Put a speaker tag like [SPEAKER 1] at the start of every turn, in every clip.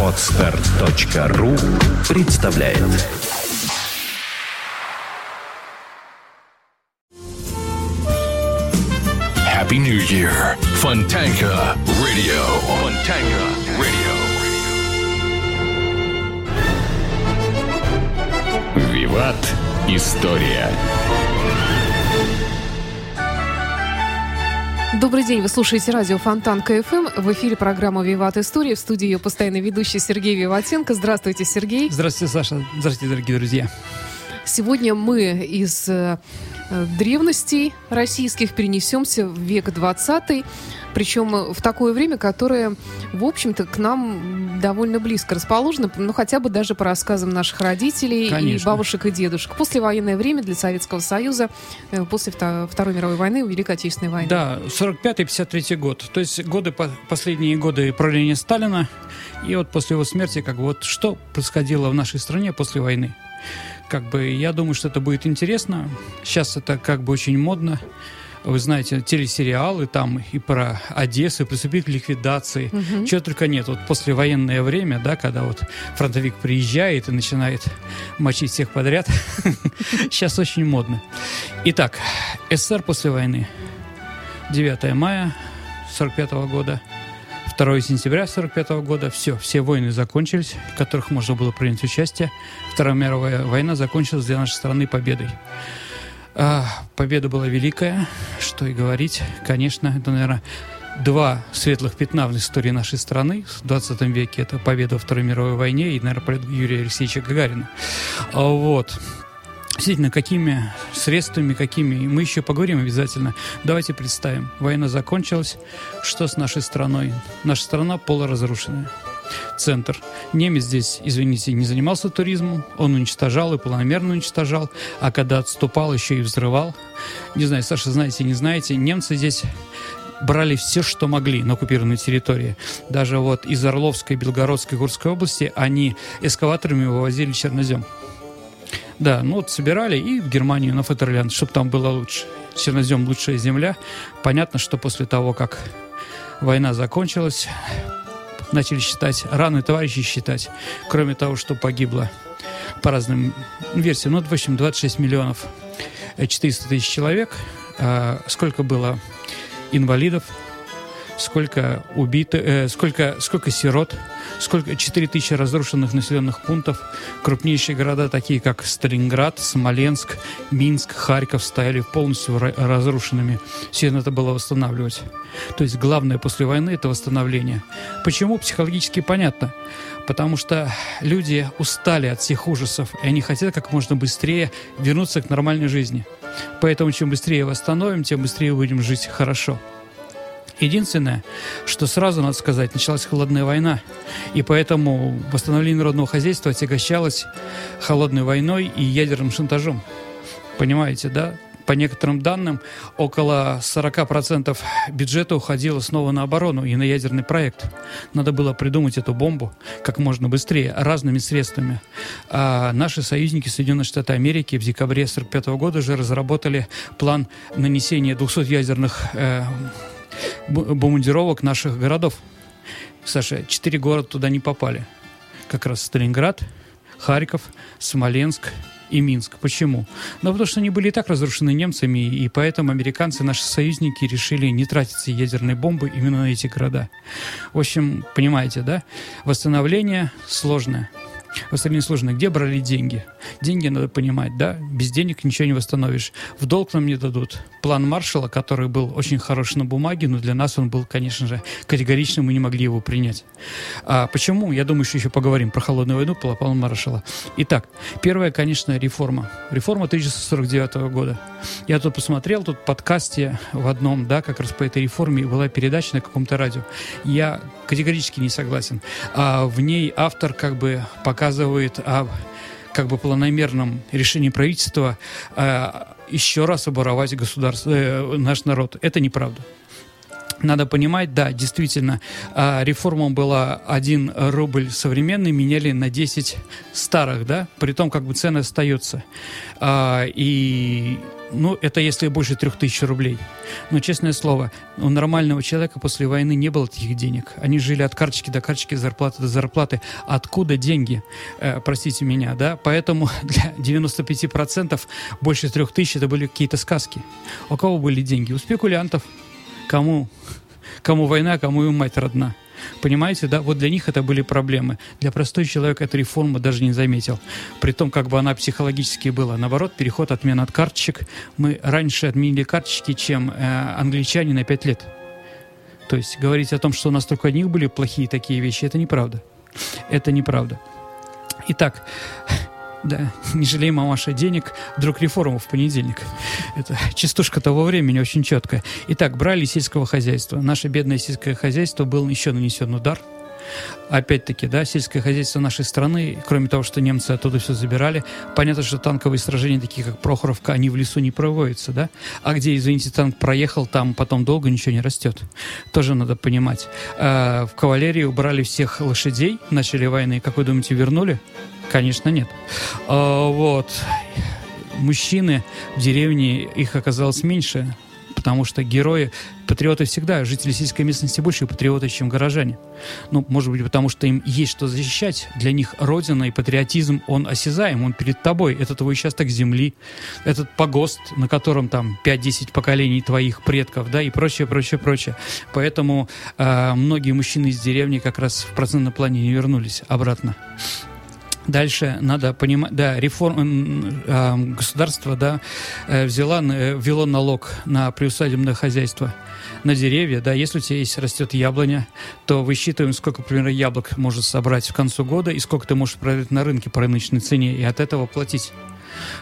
[SPEAKER 1] Отстар.ру представляет
[SPEAKER 2] Happy New Year. Fontanka Radio. Fontanka Radio. Виват. История.
[SPEAKER 3] Добрый день, вы слушаете радио Фонтан КФМ. В эфире программа «Виват История». В студии ее постоянный ведущий Сергей Виватенко. Здравствуйте, Сергей.
[SPEAKER 4] Здравствуйте, Саша. Здравствуйте, дорогие друзья.
[SPEAKER 3] Сегодня мы из э, древностей российских перенесемся в век 20 причем в такое время, которое, в общем-то, к нам довольно близко расположено, ну, хотя бы даже по рассказам наших родителей
[SPEAKER 4] Конечно.
[SPEAKER 3] и бабушек и дедушек. Послевоенное время для Советского Союза, э, после Вто- Второй мировой войны, Великой Отечественной войны.
[SPEAKER 4] Да, 45-53 год. То есть годы, по- последние годы правления Сталина. И вот после его смерти, как вот что происходило в нашей стране после войны. Как бы я думаю, что это будет интересно. Сейчас это как бы очень модно. Вы знаете, телесериалы там и про Одессу, и приступили к ликвидации.
[SPEAKER 3] Мгм.
[SPEAKER 4] Чего только нет. Вот послевоенное время, да, когда вот фронтовик приезжает и начинает мочить всех подряд. Сейчас очень модно. Итак, СССР после войны. 9 мая 45 года. 2 сентября 45 года. Все, все войны закончились, в которых можно было принять участие. Вторая мировая война закончилась для нашей страны победой. А, победа была великая, что и говорить. Конечно, это, наверное, два светлых пятна в истории нашей страны в 20 веке. Это победа во Второй мировой войне и, наверное, Юрия Алексеевича Гагарина. А Вот. Действительно, какими средствами, какими, мы еще поговорим обязательно. Давайте представим, война закончилась, что с нашей страной? Наша страна полуразрушенная. Центр. Немец здесь, извините, не занимался туризмом, он уничтожал и планомерно уничтожал, а когда отступал, еще и взрывал. Не знаю, Саша, знаете, не знаете, немцы здесь брали все, что могли на оккупированной территории. Даже вот из Орловской, Белгородской, Курской области они эскаваторами вывозили чернозем. Да, ну вот собирали и в Германию на Фатерлянд, чтобы там было лучше. Чернозем лучшая земля. Понятно, что после того, как война закончилась, начали считать, раны товарищи считать, кроме того, что погибло по разным версиям, ну, в общем, 26 миллионов э, 400 тысяч человек, А сколько было инвалидов, сколько убитых, э, сколько, сколько сирот, сколько 4 тысячи разрушенных населенных пунктов. Крупнейшие города, такие как Сталинград, Смоленск, Минск, Харьков, стояли полностью ра- разрушенными. Все это было восстанавливать. То есть главное после войны – это восстановление. Почему? Психологически понятно. Потому что люди устали от всех ужасов, и они хотят как можно быстрее вернуться к нормальной жизни. Поэтому чем быстрее восстановим, тем быстрее будем жить хорошо. Единственное, что сразу, надо сказать, началась холодная война, и поэтому восстановление народного хозяйства отягощалось холодной войной и ядерным шантажом. Понимаете, да? По некоторым данным, около 40% бюджета уходило снова на оборону и на ядерный проект. Надо было придумать эту бомбу как можно быстрее, разными средствами. А наши союзники Соединенные Штаты Америки в декабре 1945 года уже разработали план нанесения 200 ядерных э, бомбардировок наших городов. Саша, четыре города туда не попали. Как раз Сталинград, Харьков, Смоленск и Минск. Почему? Ну, потому что они были и так разрушены немцами, и поэтому американцы, наши союзники, решили не тратить ядерные бомбы именно на эти города. В общем, понимаете, да? Восстановление сложное. Восстановление сложное. Где брали деньги? Деньги надо понимать, да? Без денег ничего не восстановишь. В долг нам не дадут. План Маршала, который был очень хороший на бумаге, но для нас он был, конечно же, категорично, мы не могли его принять. А почему? Я думаю, что еще поговорим про холодную войну, про план Маршала. Итак, первая, конечно, реформа. Реформа 1949 года. Я тут посмотрел, тут в подкасте в одном, да, как раз по этой реформе была передача на каком-то радио. Я категорически не согласен. А в ней автор как бы показывает о как бы планомерном решении правительства э, еще раз оборовать государство, э, наш народ. Это неправда. Надо понимать, да, действительно, а, реформа была 1 рубль современный, меняли на 10 старых, да, при том как бы цена остается. А, И ну, это если больше трех тысяч рублей. Но, честное слово, у нормального человека после войны не было таких денег. Они жили от карточки до карточки, зарплаты до зарплаты. Откуда деньги? Э, простите меня, да? Поэтому для 95% больше трех тысяч это были какие-то сказки. У кого были деньги? У спекулянтов. Кому? Кому война, кому и мать родна. Понимаете, да? Вот для них это были проблемы. Для простой человека эта реформа даже не заметил. При том, как бы она психологически была. Наоборот, переход отмен от карточек. Мы раньше отменили карточки, чем э, англичане на 5 лет. То есть говорить о том, что у нас только у них были плохие такие вещи, это неправда. Это неправда. Итак, да, не жалей, мамаша, денег, вдруг реформа в понедельник. Это частушка того времени очень четкая. Итак, брали сельского хозяйства. Наше бедное сельское хозяйство был еще нанесен удар. Опять-таки, да, сельское хозяйство нашей страны, кроме того, что немцы оттуда все забирали, понятно, что танковые сражения, такие как Прохоровка, они в лесу не проводятся, да? А где, извините, танк проехал, там потом долго ничего не растет. Тоже надо понимать. А, в кавалерии убрали всех лошадей, начали войны. Как вы думаете, вернули? Конечно, нет. А, вот. Мужчины в деревне, их оказалось меньше, потому что герои, патриоты всегда, жители сельской местности больше патриоты, чем горожане. Ну, может быть, потому что им есть что защищать. Для них родина и патриотизм, он осязаем, он перед тобой. Это твой участок земли, этот погост, на котором там 5-10 поколений твоих предков, да, и прочее, прочее, прочее. Поэтому э, многие мужчины из деревни как раз в процентном плане не вернулись обратно. Дальше надо понимать, да, реформ, э, государство, да, э, взяла, э, ввело налог на приусадебное хозяйство, на деревья, да, если у тебя есть растет яблоня, то высчитываем, сколько, например, яблок можешь собрать в концу года и сколько ты можешь продать на рынке по рыночной цене и от этого платить.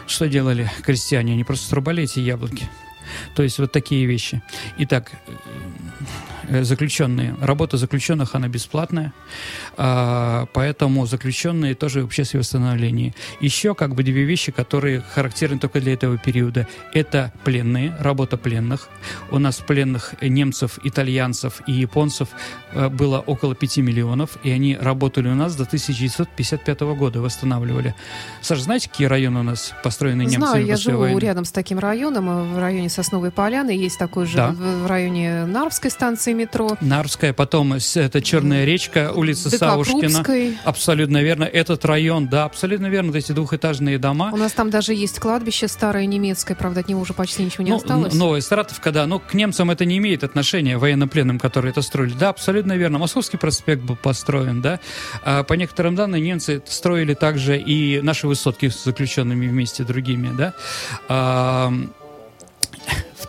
[SPEAKER 4] Что делали крестьяне? Они просто срубали эти яблоки. То есть вот такие вещи. Итак, Э, заключенные. Работа заключенных, она бесплатная, а, поэтому заключенные тоже в общественном восстановлении. Еще как бы две вещи, которые характерны только для этого периода. Это пленные, работа пленных. У нас пленных немцев, итальянцев и японцев э, было около 5 миллионов, и они работали у нас до 1955 года, восстанавливали. Саша, знаете, какие районы у нас построены немцами
[SPEAKER 3] Знаю, я живу
[SPEAKER 4] войны?
[SPEAKER 3] рядом с таким районом, э, в районе Сосновой Поляны. Есть такой же
[SPEAKER 4] Да.
[SPEAKER 3] в районе Нарвской станции метро.
[SPEAKER 4] Нарвская, потом это Черная речка, улица Савушкина.
[SPEAKER 3] Декапрубской.
[SPEAKER 4] Абсолютно верно. Этот район, да, абсолютно верно. Вот эти двухэтажные дома.
[SPEAKER 3] У нас там даже есть кладбище старое немецкое, правда, от него уже почти ничего не
[SPEAKER 4] Ну,
[SPEAKER 3] осталось.
[SPEAKER 4] новая Саратовка, да, но к немцам это не имеет отношения, военнопленным, которые это строили. Да, абсолютно верно. Московский проспект был построен, да. А по некоторым данным, немцы строили также и наши высотки с заключенными вместе другими, да. А, в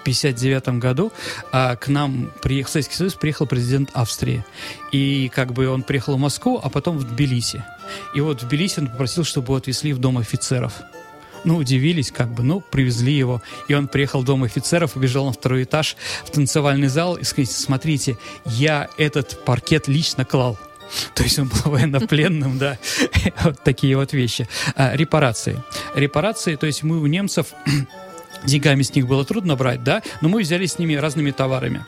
[SPEAKER 4] 1959 году а, к нам приехал, Советский Союз приехал президент Австрии. И как бы он приехал в Москву, а потом в Тбилиси. И вот в Тбилиси он попросил, чтобы отвезли в дом офицеров. Ну, удивились, как бы, ну, привезли его. И он приехал в дом офицеров, убежал на второй этаж в танцевальный зал и сказал, смотрите, я этот паркет лично клал. То есть он был военнопленным, да. Вот такие вот вещи. А, репарации. Репарации, то есть мы у немцев деньгами с них было трудно брать, да, но мы взяли с ними разными товарами.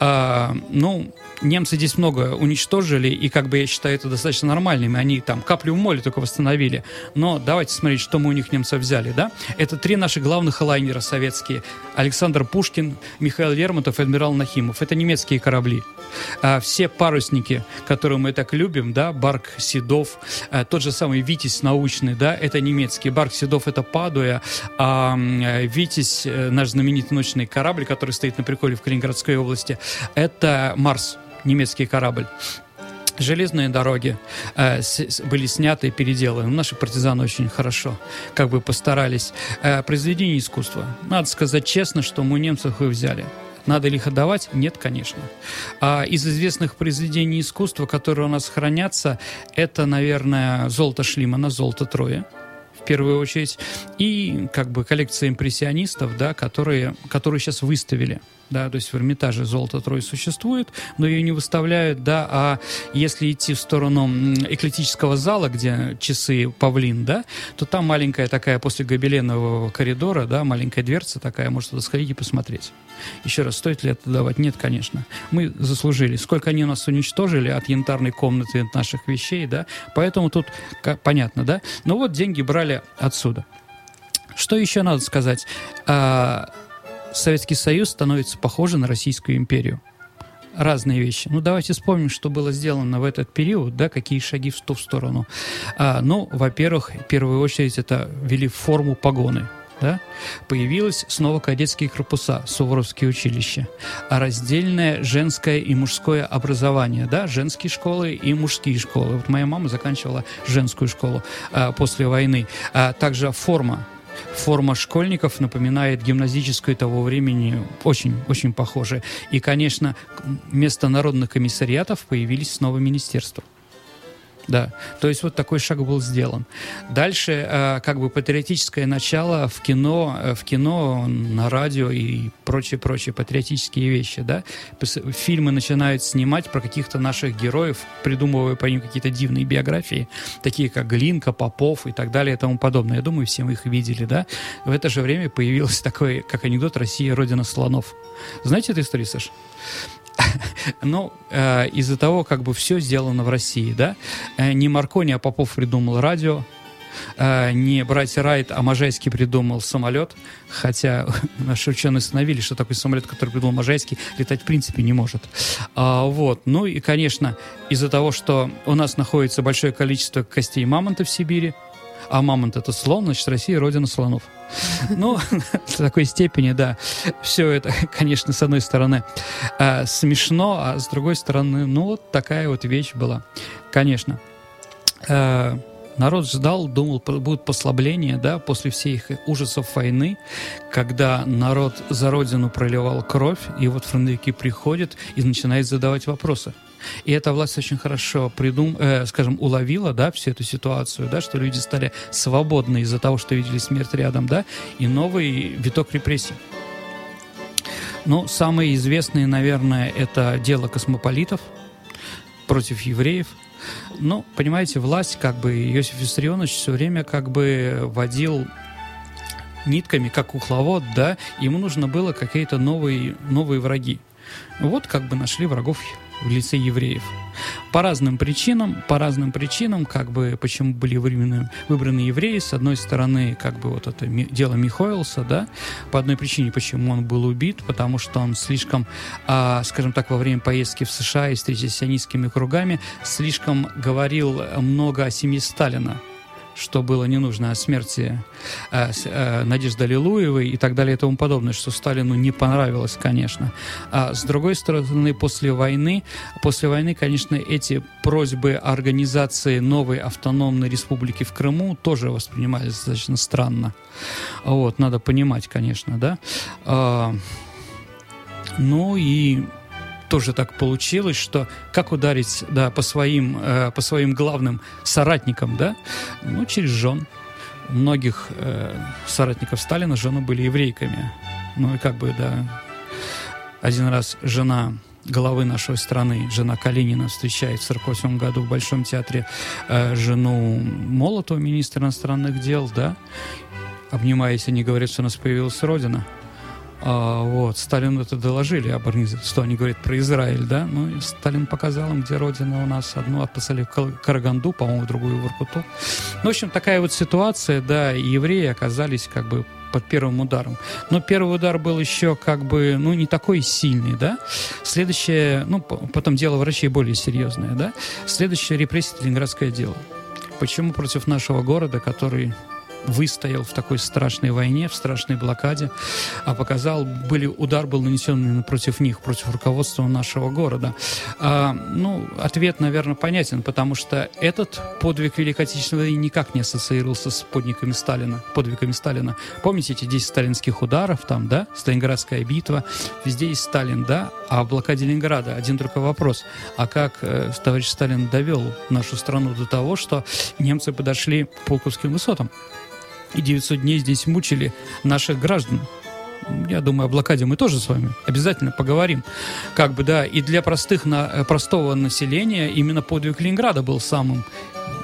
[SPEAKER 4] А, ну, немцы здесь много уничтожили, и как бы я считаю это достаточно нормальным. Они там каплю в моле только восстановили. Но давайте смотреть, что мы у них немцев взяли, да. Это три наших главных лайнера советские. Александр Пушкин, Михаил Лермонтов адмирал Нахимов. Это немецкие корабли. А, все парусники, которые мы так любим, да, Барк Седов, а, тот же самый Витязь научный, да, это немецкий. Барк Седов это Падуя, а э, Витязь, э, наш знаменитый научный корабль, который стоит на приколе в Калининградской области, это Марс, немецкий корабль. Железные дороги э, с- были сняты и переделаны. Наши партизаны очень хорошо как бы постарались. Э, произведение искусства. Надо сказать честно, что мы немцев их взяли. Надо ли их отдавать? Нет, конечно. А из известных произведений искусства, которые у нас хранятся, это, наверное, «Золото Шлимана», «Золото Троя» в первую очередь, и как бы коллекция импрессионистов, да, которые, которые сейчас выставили. Да, то есть в Эрмитаже золото Трой существует, но ее не выставляют, да, а если идти в сторону эклетического зала, где часы павлин, да, то там маленькая такая после гобеленового коридора, да, маленькая дверца такая, может туда сходить и посмотреть. Еще раз, стоит ли это давать? Нет, конечно. Мы заслужили. Сколько они нас уничтожили от янтарной комнаты от наших вещей, да, поэтому тут понятно, да. Но вот деньги брали отсюда. Что еще надо сказать? Советский Союз становится похожим на Российскую империю. Разные вещи. Ну, давайте вспомним, что было сделано в этот период, да, какие шаги в ту сторону. А, ну, во-первых, в первую очередь это ввели форму погоны да, появилось снова кадетские корпуса, Суворовские училища, а раздельное женское и мужское образование, да, женские школы и мужские школы. Вот моя мама заканчивала женскую школу а, после войны. А также форма форма школьников напоминает гимназическую того времени, очень-очень похожая. И, конечно, вместо народных комиссариатов появились снова министерства. Да, то есть вот такой шаг был сделан. Дальше э, как бы патриотическое начало в кино, э, в кино, на радио и прочие-прочие патриотические вещи, да. Фильмы начинают снимать про каких-то наших героев, придумывая по ним какие-то дивные биографии, такие как Глинка, Попов и так далее и тому подобное. Я думаю, все мы их видели, да. В это же время появился такой, как анекдот, Россия – родина слонов. Знаете эту историю, Саш? Ну, э, из-за того, как бы все сделано в России, да, э, не Маркони, а Попов придумал радио, э, не братья Райт, а Можайский придумал самолет, хотя наши ученые установили, что такой самолет, который придумал Можайский, летать в принципе не может. А, вот. Ну и, конечно, из-за того, что у нас находится большое количество костей мамонта в Сибири, а мамонт это слон, значит, Россия родина слонов. Ну, в такой степени, да. Все это, конечно, с одной стороны э, смешно, а с другой стороны, ну, вот такая вот вещь была. Конечно. Э, народ ждал, думал, будут послабления, да, после всех ужасов войны, когда народ за родину проливал кровь, и вот фронтовики приходят и начинают задавать вопросы. И эта власть очень хорошо придум, э, скажем, уловила, да, всю эту ситуацию, да, что люди стали свободны из-за того, что видели смерть рядом, да, и новый виток репрессий. Ну, самые известные, наверное, это дело космополитов против евреев. Ну, понимаете, власть, как бы, Иосиф Виссарионович все время как бы водил нитками, как кукловод, да, ему нужно было какие-то новые, новые враги. Вот как бы нашли врагов в лице евреев. По разным причинам, по разным причинам, как бы, почему были выбраны, выбраны евреи, с одной стороны, как бы вот это дело Михоэлса, да, по одной причине, почему он был убит, потому что он слишком, а, скажем так, во время поездки в США и встречи с сионистскими кругами, слишком говорил много о семье Сталина, что было не нужно о смерти э, э, Надежды Аллилуевой и так далее и тому подобное, что Сталину не понравилось, конечно. А с другой стороны, после войны, после войны, конечно, эти просьбы организации новой автономной республики в Крыму тоже воспринимались достаточно странно. Вот, надо понимать, конечно, да. А, ну и тоже так получилось, что как ударить да, по, своим, э, по своим главным соратникам, да, ну, через жен. У многих э, соратников Сталина жены были еврейками. Ну и как бы, да, один раз жена главы нашей страны, жена Калинина, встречает в 1948 году в Большом театре э, жену Молотова, министра иностранных дел, да, обнимаясь, они говорят, что у нас появилась Родина. А, вот, Сталину это доложили об что они говорят про Израиль, да, ну, и Сталин показал им, где родина у нас, одну отписали в Караганду, по-моему, другую в Иркуту. Ну, в общем, такая вот ситуация, да, и евреи оказались как бы под первым ударом. Но первый удар был еще как бы, ну, не такой сильный, да. Следующее, ну, потом дело врачей более серьезное, да. Следующее репрессия Ленинградское дело. Почему против нашего города, который выстоял в такой страшной войне, в страшной блокаде, а показал, были, удар был нанесен против них, против руководства нашего города. А, ну, ответ, наверное, понятен, потому что этот подвиг Великой Отечественной войны никак не ассоциировался с подвигами Сталина, подвигами Сталина. Помните эти 10 сталинских ударов там, да, Сталинградская битва, везде есть Сталин, да, а в блокаде Ленинграда один только вопрос, а как э, товарищ Сталин довел нашу страну до того, что немцы подошли к Пулковским высотам? И 900 дней здесь мучили наших граждан. Я думаю, о блокаде мы тоже с вами обязательно поговорим. Как бы, да, и для простых, на, простого населения именно подвиг Ленинграда был самым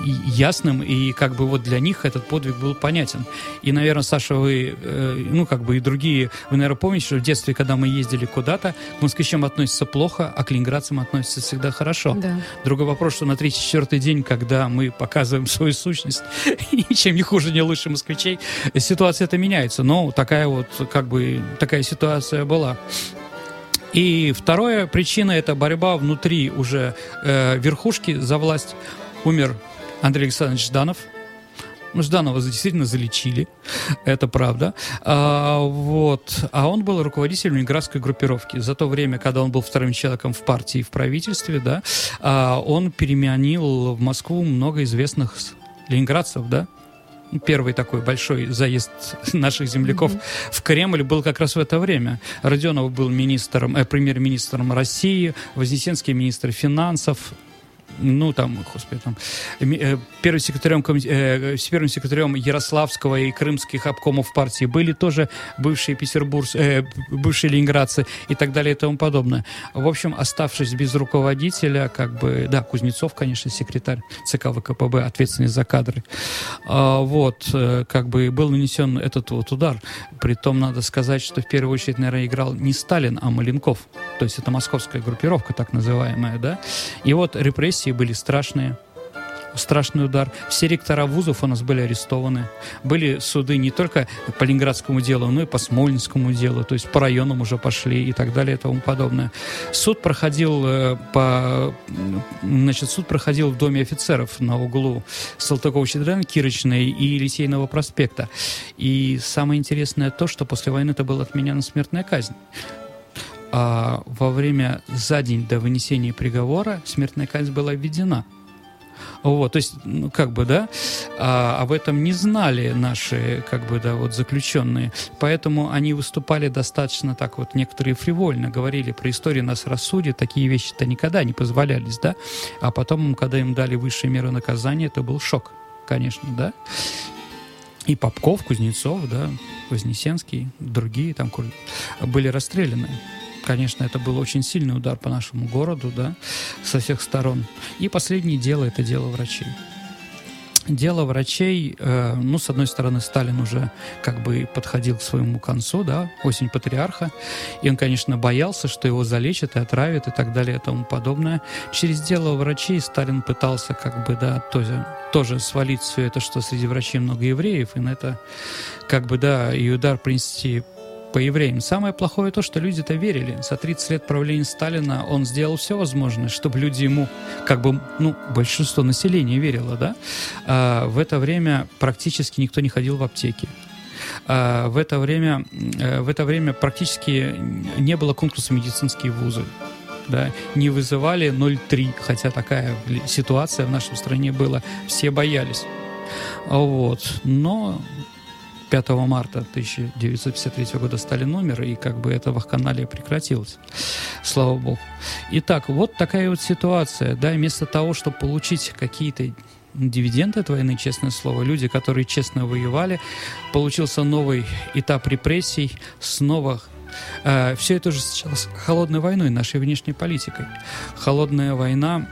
[SPEAKER 4] ясным, и как бы вот для них этот подвиг был понятен. И, наверное, Саша, вы, э, ну, как бы и другие, вы, наверное, помните, что в детстве, когда мы ездили куда-то, к москвичам относятся плохо, а к ленинградцам относятся всегда хорошо.
[SPEAKER 3] Да.
[SPEAKER 4] Другой вопрос, что на третий-четвертый день, когда мы показываем свою сущность, ничем не хуже, не лучше москвичей, ситуация это меняется. Но такая вот, как бы, такая ситуация была. И вторая причина – это борьба внутри уже э, верхушки за власть. Умер Андрей Александрович Жданов. Ну, Жданова действительно залечили, это правда. А, вот. а он был руководителем ленинградской группировки. За то время, когда он был вторым человеком в партии и в правительстве, да, а, он переманил в Москву много известных ленинградцев, да, первый такой большой заезд наших земляков mm-hmm. в Кремль был как раз в это время. Родионов был министром, э, премьер-министром России, Вознесенский министр финансов, ну, там, господи, там, э, первым секретарем, э, первым секретарем Ярославского и крымских обкомов партии были тоже бывшие Петербург, э, бывшие ленинградцы и так далее и тому подобное. В общем, оставшись без руководителя, как бы, да, Кузнецов, конечно, секретарь ЦК ВКПБ, ответственный за кадры, а, вот, э, как бы был нанесен этот вот удар. Притом, надо сказать, что в первую очередь, наверное, играл не Сталин, а Маленков. То есть это московская группировка, так называемая, да. И вот репрессии репрессии были страшные страшный удар. Все ректора вузов у нас были арестованы. Были суды не только по Ленинградскому делу, но и по Смольнинскому делу, то есть по районам уже пошли и так далее и тому подобное. Суд проходил э, по... Значит, суд проходил в Доме офицеров на углу Салтыкова-Щедрина, Кирочной и Литейного проспекта. И самое интересное то, что после войны это была отменена смертная казнь а во время за день до вынесения приговора смертная казнь была введена. Вот, то есть, ну, как бы, да, а, об этом не знали наши, как бы, да, вот заключенные. Поэтому они выступали достаточно так вот, некоторые фривольно говорили про историю нас рассудит, такие вещи-то никогда не позволялись, да. А потом, когда им дали высшие меры наказания, это был шок, конечно, да. И Попков, Кузнецов, да, Вознесенский, другие там были расстреляны конечно, это был очень сильный удар по нашему городу, да, со всех сторон. И последнее дело — это дело врачей. Дело врачей, э, ну, с одной стороны, Сталин уже как бы подходил к своему концу, да, осень патриарха, и он, конечно, боялся, что его залечат и отравят и так далее и тому подобное. Через дело врачей Сталин пытался как бы, да, тоже, тоже свалить все это, что среди врачей много евреев, и на это как бы, да, и удар принести по евреям. Самое плохое то, что люди-то верили. За 30 лет правления Сталина он сделал все возможное, чтобы люди ему, как бы, ну, большинство населения верило, да. А в это время практически никто не ходил в аптеки. А в это время, э, в это время практически не было конкурса медицинские вузы. Да, не вызывали 0,3, хотя такая ситуация в нашей стране была. Все боялись. Вот. Но 5 марта 1953 года Сталин умер, и как бы эта вахханалия прекратилась. Слава богу. Итак, вот такая вот ситуация. Да, вместо того, чтобы получить какие-то дивиденды от войны, честное слово, люди, которые честно воевали, получился новый этап репрессий, снова э, все это уже сейчас холодной войной, нашей внешней политикой. Холодная война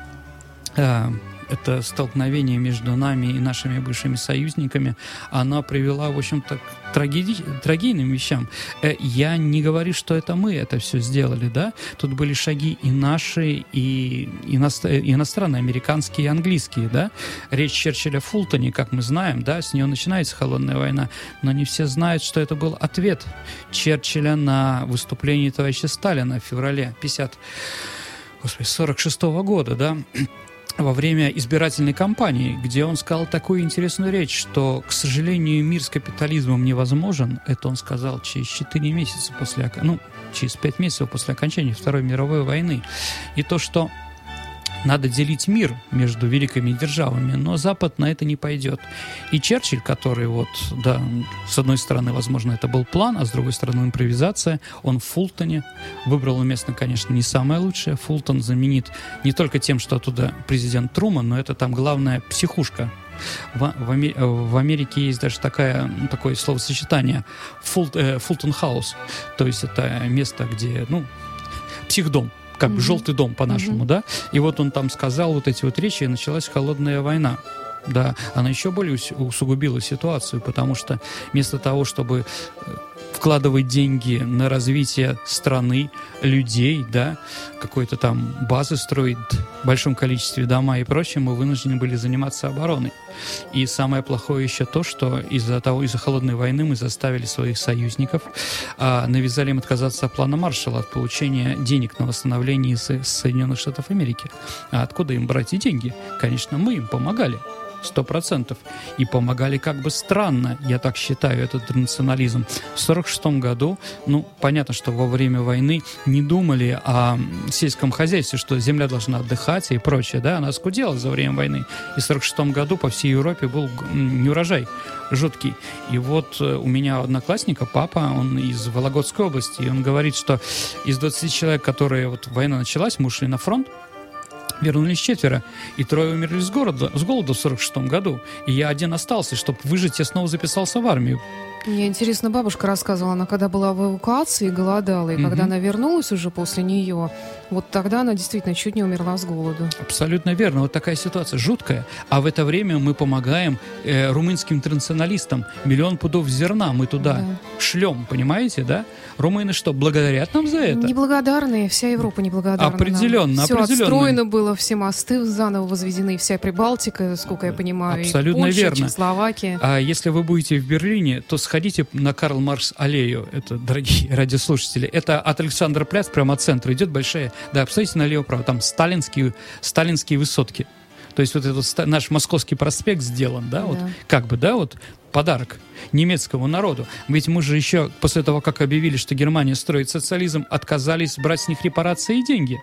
[SPEAKER 4] э, это столкновение между нами и нашими бывшими союзниками, она привела, в общем-то, к трагеди... трагедийным вещам. Э, я не говорю, что это мы это все сделали, да? Тут были шаги и наши, и иностр... иностранные, американские и английские, да? Речь Черчилля Фултоне, как мы знаем, да, с нее начинается холодная война, но не все знают, что это был ответ Черчилля на выступление товарища Сталина в феврале 50 господи, 46 -го года, да, во время избирательной кампании, где он сказал такую интересную речь, что, к сожалению, мир с капитализмом невозможен. Это он сказал через 4 месяца после, ну, через 5 месяцев после окончания Второй мировой войны. И то, что надо делить мир между великими державами, но Запад на это не пойдет. И Черчилль, который вот, да, с одной стороны, возможно, это был план, а с другой стороны, импровизация, он в Фултоне выбрал место, конечно, не самое лучшее. Фултон знаменит не только тем, что оттуда президент Труман, но это там главная психушка в, в, в Америке есть даже такая, такое словосочетание э, Фултон Хаус. То есть это место, где, ну, психдом как бы желтый дом по-нашему, да. И вот он там сказал вот эти вот речи, и началась холодная война. Да, она еще более ус- усугубила ситуацию, потому что вместо того, чтобы э, вкладывать деньги на развитие страны, людей, да, какой-то там базы строить в большом количестве дома и прочее, мы вынуждены были заниматься обороной. И самое плохое еще то, что из-за того, из-за холодной войны мы заставили своих союзников, а, навязали им отказаться от плана Маршалла, от получения денег на восстановление из Соединенных Штатов Америки. А откуда им брать и деньги? Конечно, мы им помогали сто процентов. И помогали как бы странно, я так считаю, этот национализм. В сорок шестом году, ну, понятно, что во время войны не думали о сельском хозяйстве, что земля должна отдыхать и прочее, да, она скудела за время войны. И в сорок шестом году по всей Европе был неурожай жуткий. И вот э, у меня одноклассника, папа, он из Вологодской области, и он говорит, что из 20 человек, которые вот война началась, мы ушли на фронт, вернулись четверо, и трое умерли с, города, с голода в 46 году. И я один остался, чтобы выжить, я снова записался в армию.
[SPEAKER 3] Мне интересно, бабушка рассказывала, она когда была в эвакуации, голодала, и
[SPEAKER 4] Мгм.
[SPEAKER 3] когда она вернулась уже после нее, вот тогда она действительно чуть не умерла с голоду.
[SPEAKER 4] Абсолютно верно. Вот такая ситуация жуткая. А в это время мы помогаем э, румынским транционалистам. Миллион пудов зерна мы туда
[SPEAKER 3] Да.
[SPEAKER 4] шлем, понимаете, да? Румыны что, благодарят нам за это?
[SPEAKER 3] Неблагодарные, вся Европа неблагодарна.
[SPEAKER 4] Определенно,
[SPEAKER 3] Все
[SPEAKER 4] определенно.
[SPEAKER 3] отстроено было, все мосты заново возведены, вся Прибалтика, сколько я понимаю, и
[SPEAKER 4] Абсолютно
[SPEAKER 3] Польша,
[SPEAKER 4] верно.
[SPEAKER 3] Чехословакия.
[SPEAKER 4] А если вы будете в Берлине, то сходите на Карл Маркс аллею. Это, дорогие радиослушатели, это от Александра Пляц, прямо от центра, идет большая... Да, посмотрите налево-право, там сталинские, сталинские высотки. То есть вот этот наш московский проспект сделан, да, вот
[SPEAKER 3] Да.
[SPEAKER 4] как бы, да, вот подарок немецкому народу. Ведь мы же еще после того, как объявили, что Германия строит социализм, отказались брать с них репарации и деньги.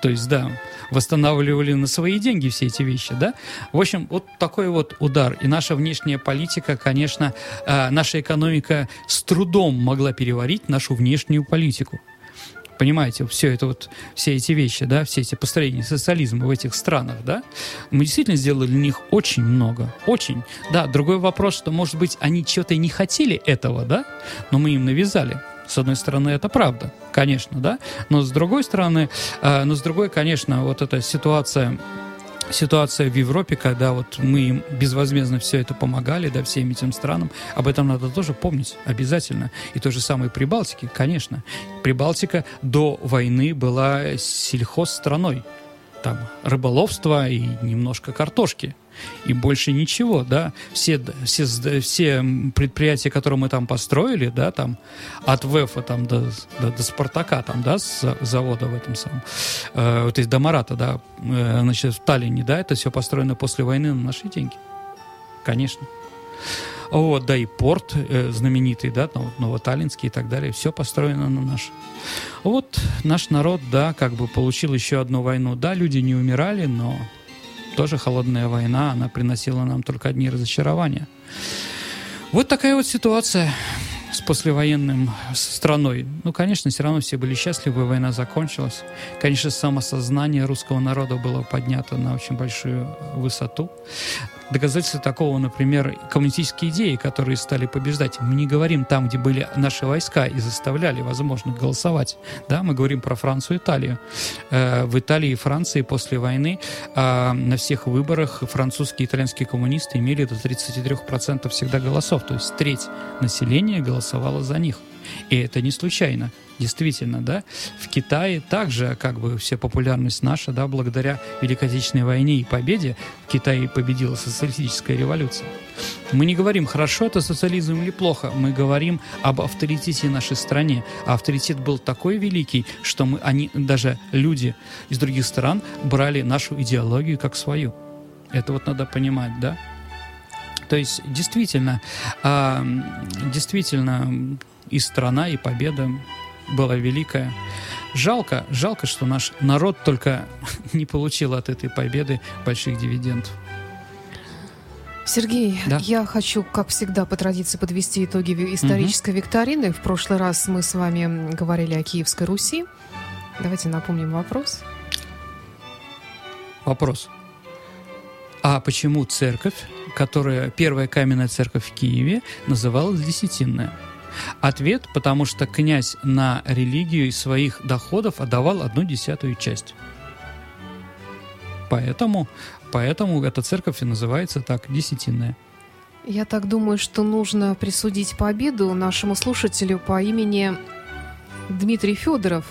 [SPEAKER 4] То есть, да, восстанавливали на свои деньги все эти вещи, да. В общем, вот такой вот удар. И наша внешняя политика, конечно, э, наша экономика с трудом могла переварить нашу внешнюю политику. Понимаете, все это вот, все эти вещи, да, все эти построения социализма в этих странах, да, мы действительно сделали для них очень много, очень. Да, другой вопрос, что, может быть, они чего-то и не хотели этого, да, но мы им навязали. С одной стороны, это правда, конечно, да, но с другой стороны, э, но с другой, конечно, вот эта ситуация ситуация в Европе, когда вот мы им безвозмездно все это помогали, да, всем этим странам, об этом надо тоже помнить обязательно. И то же самое Прибалтики, конечно. Прибалтика до войны была сельхозстраной. Там рыболовство и немножко картошки. И больше ничего, да. Все, все, все предприятия, которые мы там построили, да, там от ВЭФа там до, до, до Спартака, там, да, с за- завода в этом самом, э, вот из до Марата, да, э, значит, в Таллине, да, это все построено после войны на наши деньги. Конечно. Вот, да, и порт э, знаменитый, да, Нов- Новоталлинский и так далее, все построено на наш. Вот наш народ, да, как бы получил еще одну войну. Да, люди не умирали, но тоже холодная война, она приносила нам только одни разочарования. Вот такая вот ситуация с послевоенным страной. Ну, конечно, все равно все были счастливы, война закончилась. Конечно, самосознание русского народа было поднято на очень большую высоту. Доказательство такого, например, коммунистические идеи, которые стали побеждать. Мы не говорим там, где были наши войска и заставляли, возможно, голосовать. Да, мы говорим про Францию и Италию. Э, в Италии и Франции после войны а, на всех выборах французские и итальянские коммунисты имели до 33% всегда голосов. То есть треть населения голосовала за них. И это не случайно, действительно, да. В Китае также, как бы, вся популярность наша, да, благодаря Великой Отечественной войне и победе в Китае победила социалистическая революция. Мы не говорим, хорошо это социализм или плохо, мы говорим об авторитете нашей стране. А авторитет был такой великий, что мы, они, даже люди из других стран брали нашу идеологию как свою. Это вот надо понимать, да? То есть действительно, действительно и страна, и победа была великая. Жалко, жалко, что наш народ только не получил от этой победы больших дивидендов.
[SPEAKER 3] Сергей,
[SPEAKER 4] Да.
[SPEAKER 3] я хочу, как всегда, по традиции подвести итоги исторической викторины. В прошлый раз мы с вами говорили о Киевской Руси. Давайте напомним вопрос.
[SPEAKER 4] Вопрос. А почему церковь, которая первая каменная церковь в Киеве, называлась Десятинная? Ответ, потому что князь на религию из своих доходов отдавал одну десятую часть. Поэтому, поэтому эта церковь и называется так, десятинная.
[SPEAKER 3] Я так думаю, что нужно присудить победу нашему слушателю по имени Дмитрий Федоров.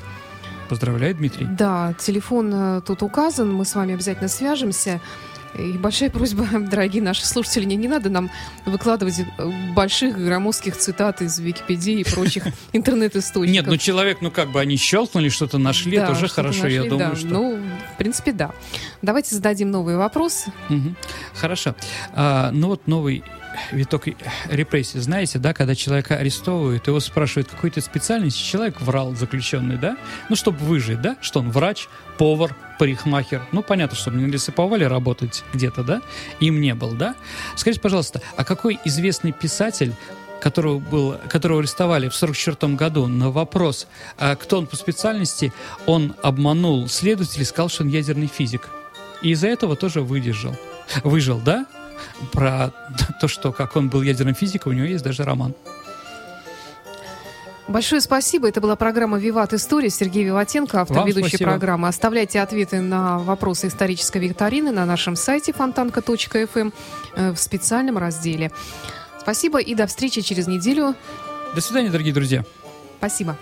[SPEAKER 4] Поздравляю, Дмитрий.
[SPEAKER 3] Да, телефон э, тут указан, мы с вами обязательно свяжемся. И большая просьба, дорогие наши слушатели, не, не надо нам выкладывать э, больших громоздких цитат из Википедии и прочих интернет-источников.
[SPEAKER 4] Нет, ну человек, ну как бы они щелкнули, что-то нашли,
[SPEAKER 3] Да,
[SPEAKER 4] это уже хорошо, я думаю, что...
[SPEAKER 3] Ну, в принципе, да. Давайте зададим новые вопросы.
[SPEAKER 4] Мгм. Хорошо. А, ну вот новый виток репрессий. Знаете, да, когда человека арестовывают, его спрашивают, какой ты специальности, человек врал, заключенный, да? Ну, чтобы выжить, да? Что он врач, повар, парикмахер. Ну, понятно, чтобы не рисовали работать где-то, да? Им не был, да? Скажите, пожалуйста, а какой известный писатель которого, был, которого арестовали в 1944 году, на вопрос, а кто он по специальности, он обманул следователей, сказал, что он ядерный физик. И из-за этого тоже выдержал. Выжил, да? Про то, что как он был ядерным физиком, у него есть даже роман.
[SPEAKER 3] Большое спасибо. Это была программа «Виват. История». Сергей Виватенко, автор
[SPEAKER 4] Вам
[SPEAKER 3] ведущей
[SPEAKER 4] спасибо.
[SPEAKER 3] программы. Оставляйте ответы на вопросы исторической викторины на нашем сайте фонтанка.фм э, в специальном разделе. Спасибо и до встречи через неделю.
[SPEAKER 4] До свидания, дорогие друзья.
[SPEAKER 3] Спасибо.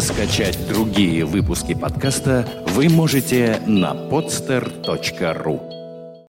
[SPEAKER 1] Скачать другие выпуски подкаста вы можете на podster.ru